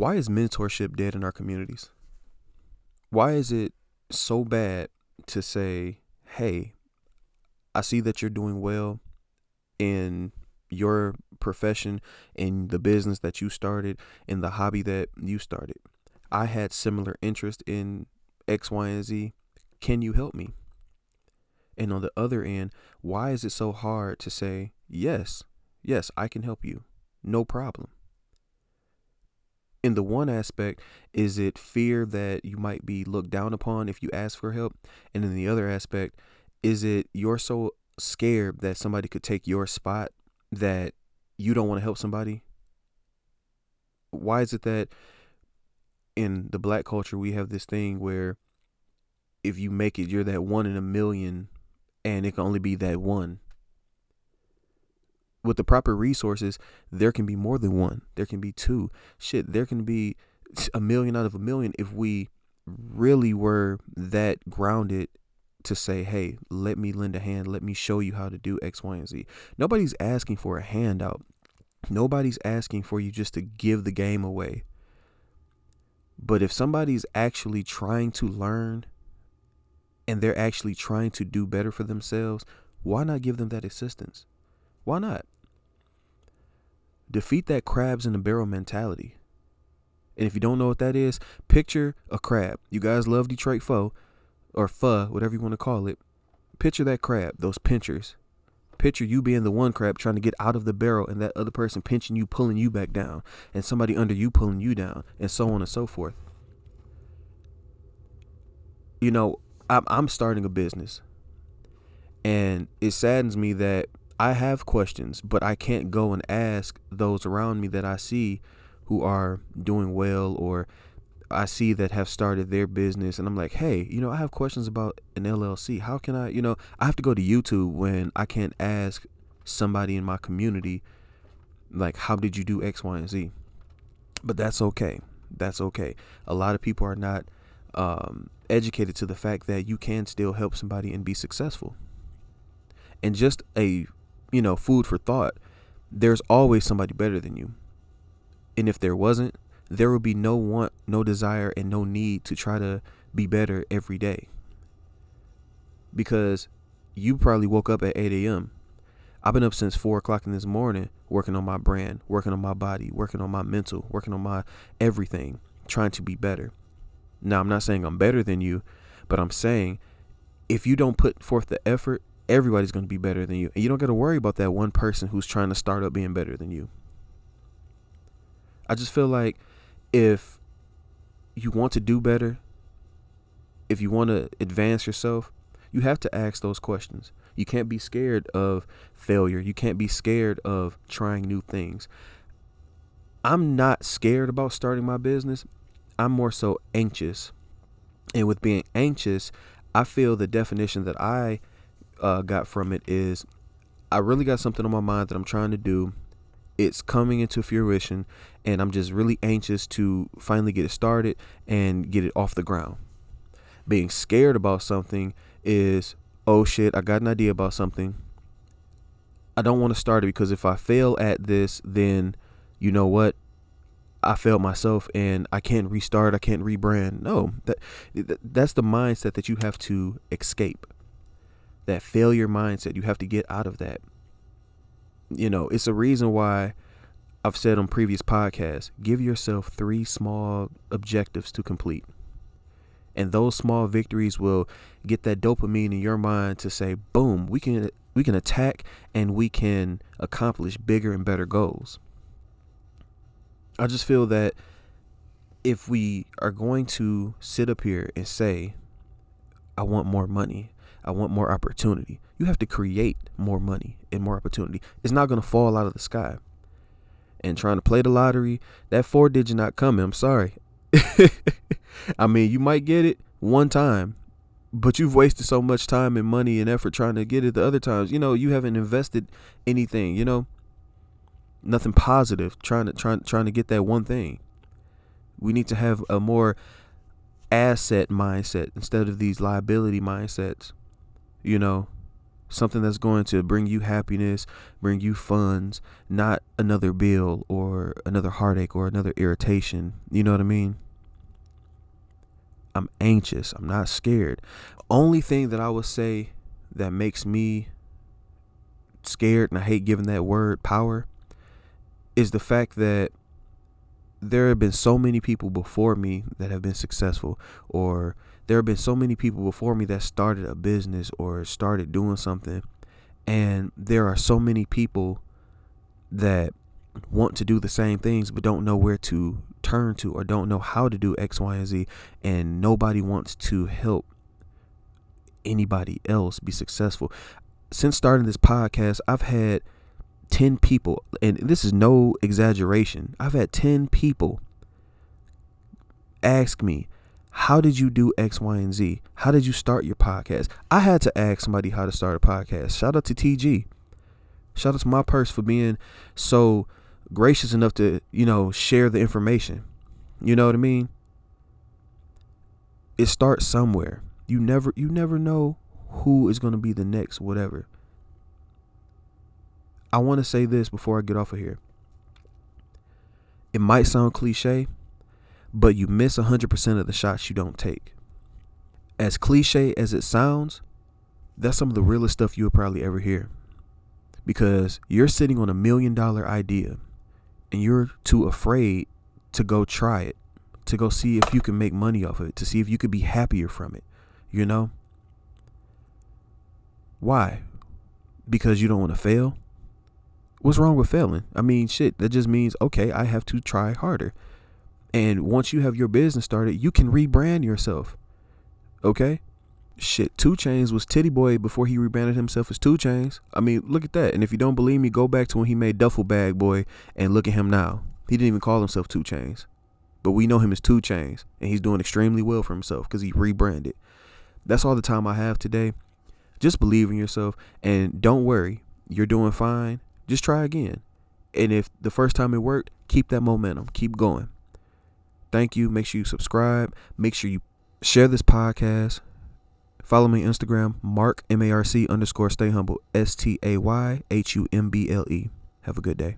why is mentorship dead in our communities? Why is it so bad to say, hey, I see that you're doing well in your profession, in the business that you started, in the hobby that you started. I had similar interest in X, Y, and Z. Can you help me? And on the other end, why is it so hard to say, yes, yes, I can help you? No problem. In the one aspect, is it fear that you might be looked down upon if you ask for help? And in the other aspect, is it you're so scared that somebody could take your spot that you don't want to help somebody? Why is it that in the black culture we have this thing where if you make it, you're that one in a million and it can only be that one? With the proper resources, there can be more than one. There can be two. Shit, there can be a million out of a million if we really were that grounded to say, hey, let me lend a hand. Let me show you how to do X, Y, and Z. Nobody's asking for a handout. Nobody's asking for you just to give the game away. But if somebody's actually trying to learn and they're actually trying to do better for themselves, why not give them that assistance? Why not? Defeat that crabs in the barrel mentality. And if you don't know what that is, picture a crab. You guys love Detroit Pho or pho, whatever you want to call it. Picture that crab, those pinchers. Picture you being the one crab trying to get out of the barrel and that other person pinching you, pulling you back down, and somebody under you pulling you down, and so on and so forth. You know, I'm starting a business, and it saddens me that I have questions, but I can't go and ask those around me that I see who are doing well or I see that have started their business and I'm like, hey, you know, I have questions about an LLC. How can I, you know, I have to go to YouTube when I can't ask somebody in my community, like, how did you do X, Y, and Z? But that's okay. That's okay. A lot of people are not um, educated to the fact that you can still help somebody and be successful. And just a, you know, food for thought, there's always somebody better than you. And if there wasn't, there would be no want, no desire, and no need to try to be better every day. Because you probably woke up at 8 a.m. I've been up since 4 o'clock in this morning working on my brand, working on my body, working on my mental, working on my everything, trying to be better. Now, I'm not saying I'm better than you, but I'm saying if you don't put forth the effort, everybody's going to be better than you. And you don't got to worry about that one person who's trying to start up being better than you. I just feel like if you want to do better, if you want to advance yourself, you have to ask those questions. You can't be scared of failure. You can't be scared of trying new things. I'm not scared about starting my business. I'm more so anxious. And with being anxious, I feel the definition that I uh, got from it is I really got something on my mind that I'm trying to do it's coming into fruition and I'm just really anxious to finally get it started and get it off the ground. Being scared about something is, oh shit, I got an idea about something. I don't want to start it because if I fail at this, then you know what? I failed myself and I can't restart, I can't rebrand. No, that that's the mindset that you have to escape. That failure mindset, you have to get out of that you know, it's a reason why I've said on previous podcasts, give yourself three small objectives to complete. And those small victories will get that dopamine in your mind to say, boom, we can we can attack and we can accomplish bigger and better goals. I just feel that if we are going to sit up here and say, I want more money, I want more opportunity. You have to create more money and more opportunity. It's not going to fall out of the sky. And trying to play the lottery, that four digit not coming. I'm sorry. I mean, you might get it one time, but you've wasted so much time and money and effort trying to get it the other times. You know, you haven't invested anything, you know? Nothing positive trying to trying trying to get that one thing. We need to have a more asset mindset instead of these liability mindsets you know something that's going to bring you happiness, bring you funds, not another bill or another heartache or another irritation. You know what I mean? I'm anxious. I'm not scared. Only thing that I would say that makes me scared, and I hate giving that word power, is the fact that there have been so many people before me that have been successful, or there have been so many people before me that started a business or started doing something, and there are so many people that want to do the same things but don't know where to turn to or don't know how to do X, Y, and Z, and nobody wants to help anybody else be successful. Since starting this podcast, I've had 10 people, and this is no exaggeration, I've had 10 people ask me, How did you do X, Y, and Z? How did you start your podcast? I had to ask somebody how to start a podcast. Shout out to TG. Shout out to my purse for being so gracious enough to, you know, share the information. You know what I mean? It starts somewhere. You never you never know who is going to be the next whatever. I want to say this before I get off of here. It might sound cliche, but you miss 100% of the shots you don't take. As cliche as it sounds, that's some of the realest stuff you'll probably ever hear. Because you're sitting on a million dollar idea and you're too afraid to go try it, to go see if you can make money off of it, to see if you could be happier from it, you know? Why? Because you don't want to fail? What's wrong with failing? I mean, shit, that just means, okay, I have to try harder. And once you have your business started, you can rebrand yourself. Okay? Shit, 2 Chainz was Tity Boi before he rebranded himself as 2 Chainz. I mean, look at that. And if you don't believe me, go back to when he made Duffle Bag Boy and look at him now. He didn't even call himself 2 Chainz. But we know him as 2 Chainz, And he's doing extremely well for himself because he rebranded. That's all the time I have today. Just believe in yourself and don't worry. You're doing fine. Just try again. And if the first time it worked, keep that momentum. Keep going. Thank you. Make sure you subscribe. Make sure you share this podcast. Follow me on Instagram, Mark M A R C underscore stay humble S T A Y H U M B L E. Have a good day.